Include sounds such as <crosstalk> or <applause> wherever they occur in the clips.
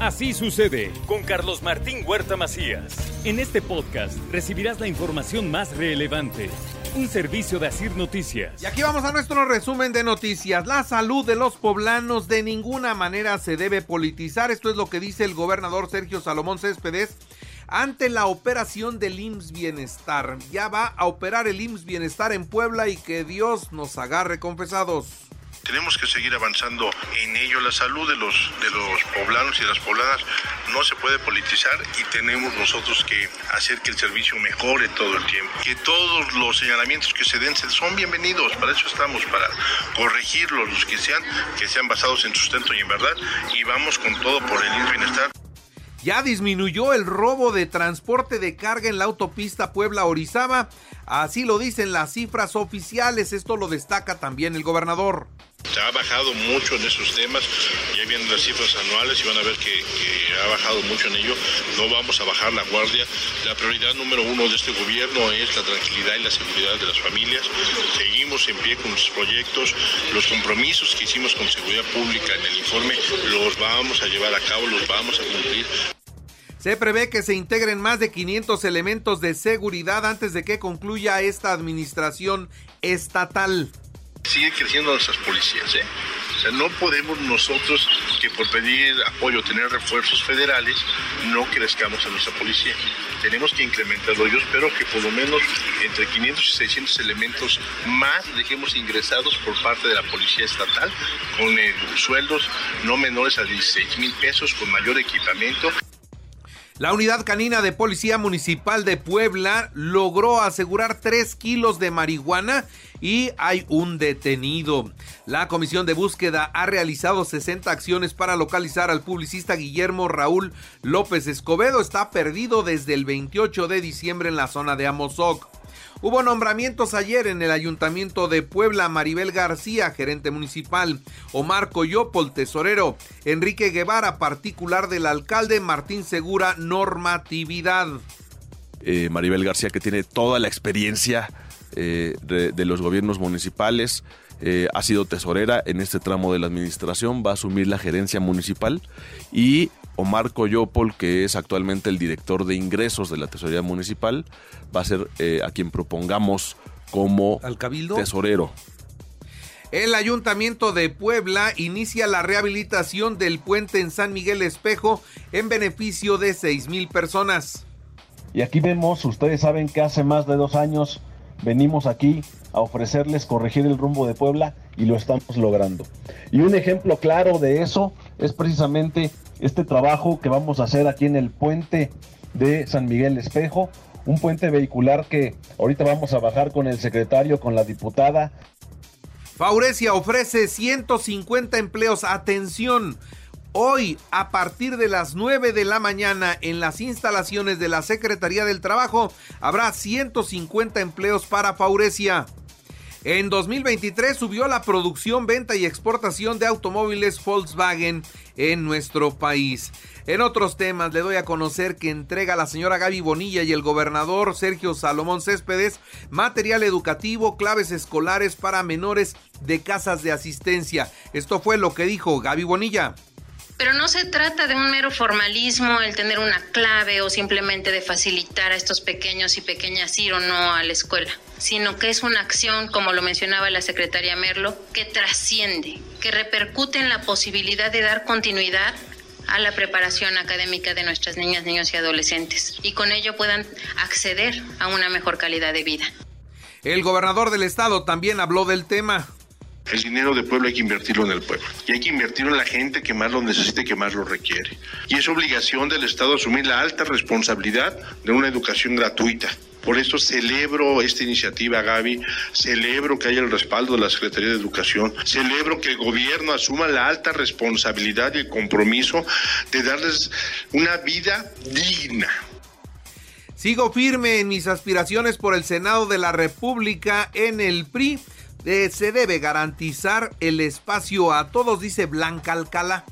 Así sucede con Carlos Martín Huerta Macías. En este podcast recibirás la información más relevante. Un servicio de Asir Noticias. Y aquí vamos a nuestro resumen de noticias. La salud de los poblanos de ninguna manera se debe politizar. Esto es lo que dice el gobernador Sergio Salomón Céspedes ante la operación del IMSS Bienestar. Ya va a operar el IMSS Bienestar en Puebla y que Dios nos agarre confesados tenemos que seguir avanzando en ello. La salud de los, de los poblanos y las poblanas no se puede politizar y tenemos nosotros que hacer que el servicio mejore todo el tiempo. Que todos los señalamientos que se den son bienvenidos, para eso estamos, para corregirlos, los que sean, que sean basados en sustento y en verdad, y vamos con todo por el bienestar. Ya disminuyó el robo de transporte de carga en la autopista Puebla-Orizaba. Así lo dicen las cifras oficiales. Esto lo destaca también el gobernador. Se ha bajado mucho en esos temas, ya vienen las cifras anuales y van a ver que, ha bajado mucho en ello. No vamos a bajar la guardia. La prioridad número uno de este gobierno es la tranquilidad y la seguridad de las familias. Seguimos en pie con nuestros proyectos. Los compromisos que hicimos con seguridad pública en el informe los vamos a llevar a cabo, los vamos a cumplir. Se prevé que se integren más de 500 elementos de seguridad antes de que concluya esta administración estatal sigue creciendo nuestras policías. ¿eh? O sea, no podemos nosotros que por pedir apoyo, tener refuerzos federales, no crezcamos en nuestra policía. Tenemos que incrementarlo. Yo espero que por lo menos entre 500 y 600 elementos más dejemos ingresados por parte de la policía estatal con eh, sueldos no menores a 16 mil pesos, con mayor equipamiento. La unidad canina de Policía Municipal de Puebla logró asegurar 3 kilos de marihuana y hay un detenido. La comisión de búsqueda ha realizado 60 acciones para localizar al publicista Guillermo Raúl López Escobedo. Está perdido desde el 28 de diciembre en la zona de Amozoc. Hubo nombramientos ayer en el Ayuntamiento de Puebla, Maribel García, gerente municipal, Omar Coyopol, tesorero, Enrique Guevara, particular del alcalde, Martín Segura, normatividad. Eh, Maribel García, que tiene toda la experiencia eh, de, los gobiernos municipales, eh, ha sido tesorera en este tramo de la administración, va a asumir la gerencia municipal y Omar Coyopol, que es actualmente el director de ingresos de la Tesorería Municipal, va a ser eh, a quien propongamos como tesorero. El Ayuntamiento de Puebla inicia la rehabilitación del puente en San Miguel Espejo en beneficio de 6 mil personas. Y aquí vemos, ustedes saben que hace más de dos años venimos aquí a ofrecerles corregir el rumbo de Puebla y lo estamos logrando. Y un ejemplo claro de eso es precisamente este trabajo que vamos a hacer aquí en el puente de San Miguel Espejo, un puente vehicular que ahorita vamos a bajar con el secretario, con la diputada. Faurecia ofrece 150 empleos. Atención. Hoy, a partir de las 9 de la mañana, en las instalaciones de la Secretaría del Trabajo, habrá 150 empleos para Faurecia. En 2023 subió la producción, venta y exportación de automóviles Volkswagen en nuestro país. En otros temas le doy a conocer que entrega la señora Gaby Bonilla y el gobernador Sergio Salomón Céspedes material educativo, claves escolares para menores de casas de asistencia. Esto fue lo que dijo Gaby Bonilla. Pero no se trata de un mero formalismo el tener una clave o simplemente de facilitar a estos pequeños y pequeñas ir o no a la escuela, sino que es una acción, como lo mencionaba la secretaria Merlo, que trasciende, que repercute en la posibilidad de dar continuidad a la preparación académica de nuestras niñas, niños y adolescentes y con ello puedan acceder a una mejor calidad de vida. El gobernador del estado también habló del tema. El dinero de pueblo hay que invertirlo en el pueblo y hay que invertirlo en la gente que más lo necesite, que más lo requiere. Y es obligación del Estado asumir la alta responsabilidad de una educación gratuita. Por eso celebro esta iniciativa, Gaby, celebro que haya el respaldo de la Secretaría de Educación, celebro que el gobierno asuma la alta responsabilidad y el compromiso de darles una vida digna. Sigo firme en mis aspiraciones por el Senado de la República en el PRI se debe garantizar el espacio a todos, dice Blanca Alcalá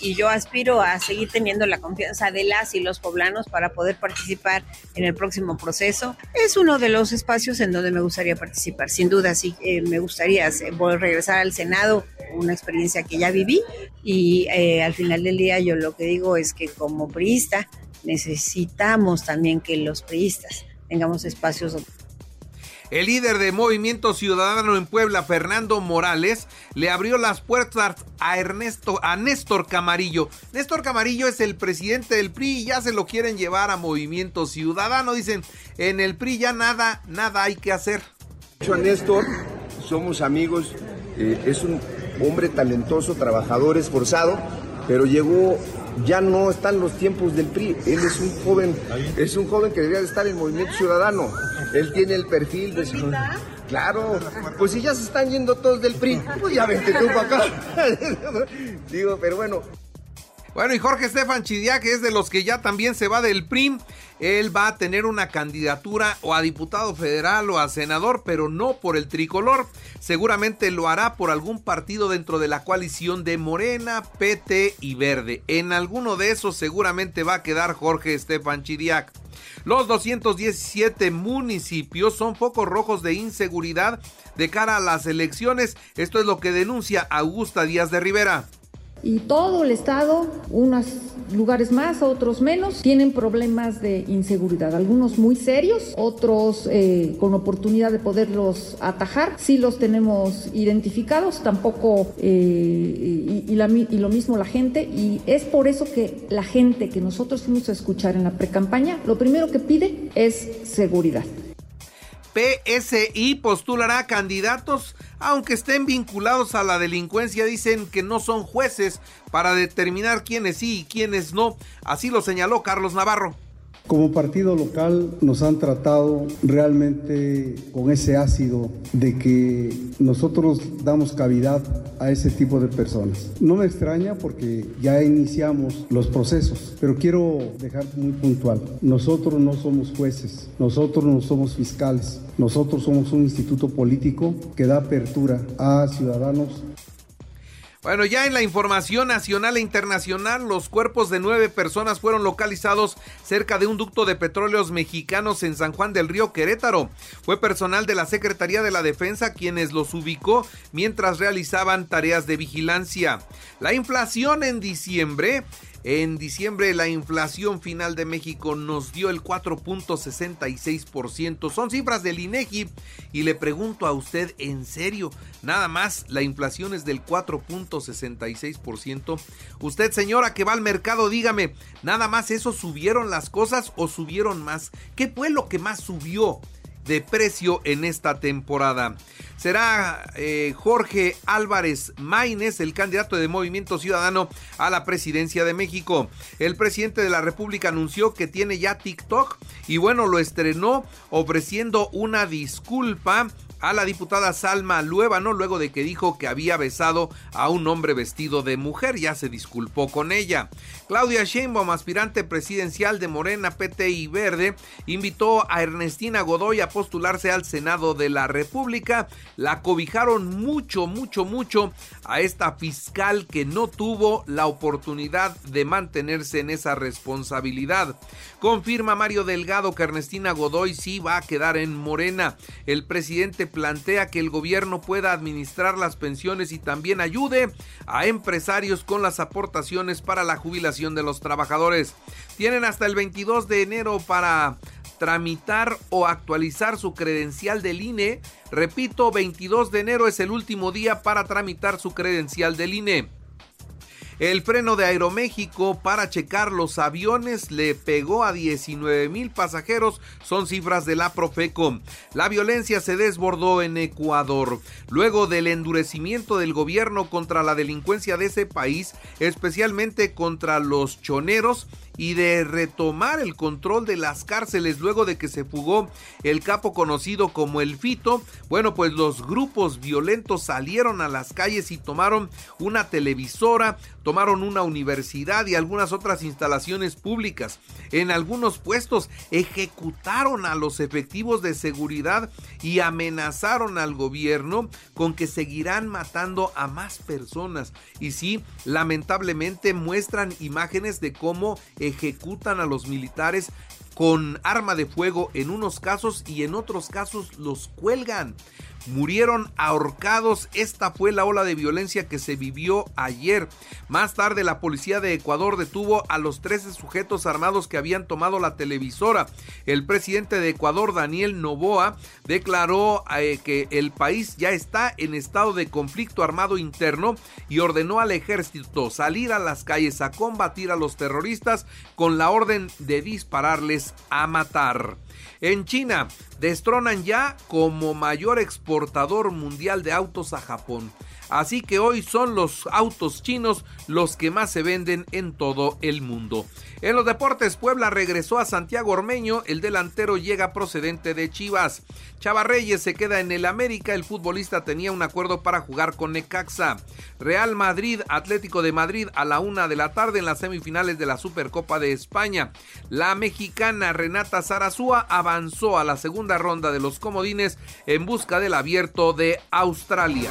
y yo aspiro a seguir teniendo la confianza de las y los poblanos para poder participar en el próximo proceso. Es uno de los espacios en donde me gustaría participar. Sin duda, sí, eh, me gustaría regresar al Senado una experiencia que ya viví y eh, al final del día yo lo que digo es que como priista necesitamos también que los priistas tengamos espacios el líder de Movimiento Ciudadano en Puebla, Fernando Morales, le abrió las puertas a Ernesto, a Néstor Camarillo. Néstor Camarillo es el presidente del PRI y ya se lo quieren llevar a Movimiento Ciudadano. Dicen, en el PRI ya nada, nada hay que hacer. A Néstor, somos amigos, eh, es un hombre talentoso, trabajador, esforzado, pero llegó ya no están los tiempos del PRI. Él es un joven, es un joven que debería de estar en Movimiento Ciudadano. Él tiene el perfil de su... Claro, pues si ya se están yendo todos del PRI, pues ya vente tú para acá. <laughs> Digo, pero bueno, bueno, y Jorge Estefan Chidia, que es de los que ya también se va del PRIM, él va a tener una candidatura o a diputado federal o a senador, pero no por el tricolor. Seguramente lo hará por algún partido dentro de la coalición de Morena, PT y Verde. En alguno de esos seguramente va a quedar Jorge Estefan Chidiac. Los 217 municipios son focos rojos de inseguridad de cara a las elecciones. Esto es lo que denuncia Augusta Díaz de Rivera y todo el estado, unos lugares más, otros menos, tienen problemas de inseguridad, algunos muy serios, otros eh, con oportunidad de poderlos atajar, sí los tenemos identificados, tampoco, eh, y, y, lo mismo la gente, y es por eso que la gente que nosotros fuimos a escuchar en la precampaña, lo primero que pide es seguridad. PSI postulará candidatos, aunque estén vinculados a la delincuencia, dicen que no son jueces para determinar quiénes sí y quiénes no. Así lo señaló Carlos Navarro. Como partido local nos han tratado realmente con ese ácido de que nosotros damos cavidad a ese tipo de personas. No me extraña porque ya iniciamos los procesos, pero quiero dejar muy puntual, nosotros no somos jueces, nosotros no somos fiscales, nosotros somos un instituto político que da apertura a ciudadanos bueno, ya en la información nacional e internacional, los cuerpos de nueve personas fueron localizados cerca de un ducto de petróleos mexicanos en San Juan del Río Querétaro. Fue personal de la Secretaría de la Defensa quienes los ubicó mientras realizaban tareas de vigilancia. La inflación en diciembre en diciembre la inflación final de México nos dio el 4.66%. Son cifras del INEGI y le pregunto a usted en serio, nada más la inflación es del 4.66%. Usted señora que va al mercado, dígame, nada más eso subieron las cosas o subieron más? ¿Qué fue lo que más subió? De precio en esta temporada. Será eh, Jorge Álvarez Maínez, el candidato de Movimiento Ciudadano a la presidencia de México. El presidente de la República anunció que tiene ya TikTok y bueno, lo estrenó ofreciendo una disculpa a la diputada Salma Luébano luego de que dijo que había besado a un hombre vestido de mujer. Ya se disculpó con ella. Claudia Sheinbaum, aspirante presidencial de Morena, PT y Verde, invitó a Ernestina Godoy a postularse al Senado de la República. La cobijaron mucho, mucho, mucho a esta fiscal que no tuvo la oportunidad de mantenerse en esa responsabilidad. Confirma Mario Delgado que Ernestina Godoy sí va a quedar en Morena. El presidente plantea que el gobierno pueda administrar las pensiones y también ayude a empresarios con las aportaciones para la jubilación de los trabajadores. Tienen hasta el 22 de enero para tramitar o actualizar su credencial del INE. Repito, 22 de enero es el último día para tramitar su credencial del INE. El freno de Aeroméxico para checar los aviones le pegó a 19 mil pasajeros, son cifras de la Profeco. La violencia se desbordó en Ecuador. Luego del endurecimiento del gobierno contra la delincuencia de ese país, especialmente contra los choneros, y de retomar el control de las cárceles luego de que se fugó el capo conocido como el Fito. Bueno, pues los grupos violentos salieron a las calles y tomaron una televisora, tomaron una universidad y algunas otras instalaciones públicas. En algunos puestos ejecutaron a los efectivos de seguridad y amenazaron al gobierno con que seguirán matando a más personas. Y sí, lamentablemente muestran imágenes de cómo ejecutan a los militares con arma de fuego en unos casos y en otros casos los cuelgan. murieron ahorcados. Esta fue la ola de violencia que se vivió ayer. Más tarde la policía de Ecuador detuvo a los 13 sujetos armados que habían tomado la televisora. El presidente de Ecuador, Daniel Novoa, declaró eh, que el país ya está en estado de conflicto armado interno y ordenó al ejército salir a las calles a combatir a los terroristas con la orden de dispararles a matar. En China, destronan ya como mayor exportador mundial de autos a Japón. Así que hoy son los autos chinos los que más se venden en todo el mundo. En los deportes, Puebla regresó a Santiago Ormeño, el delantero llega procedente de Chivas. Chava Reyes se queda en el América, el futbolista tenía un acuerdo para jugar con Necaxa. Real Madrid, Atlético de Madrid a la una de la tarde en las semifinales de la Supercopa de España. La mexicana Renata Zarazúa avanzó a la segunda ronda de los comodines en busca del abierto de Australia.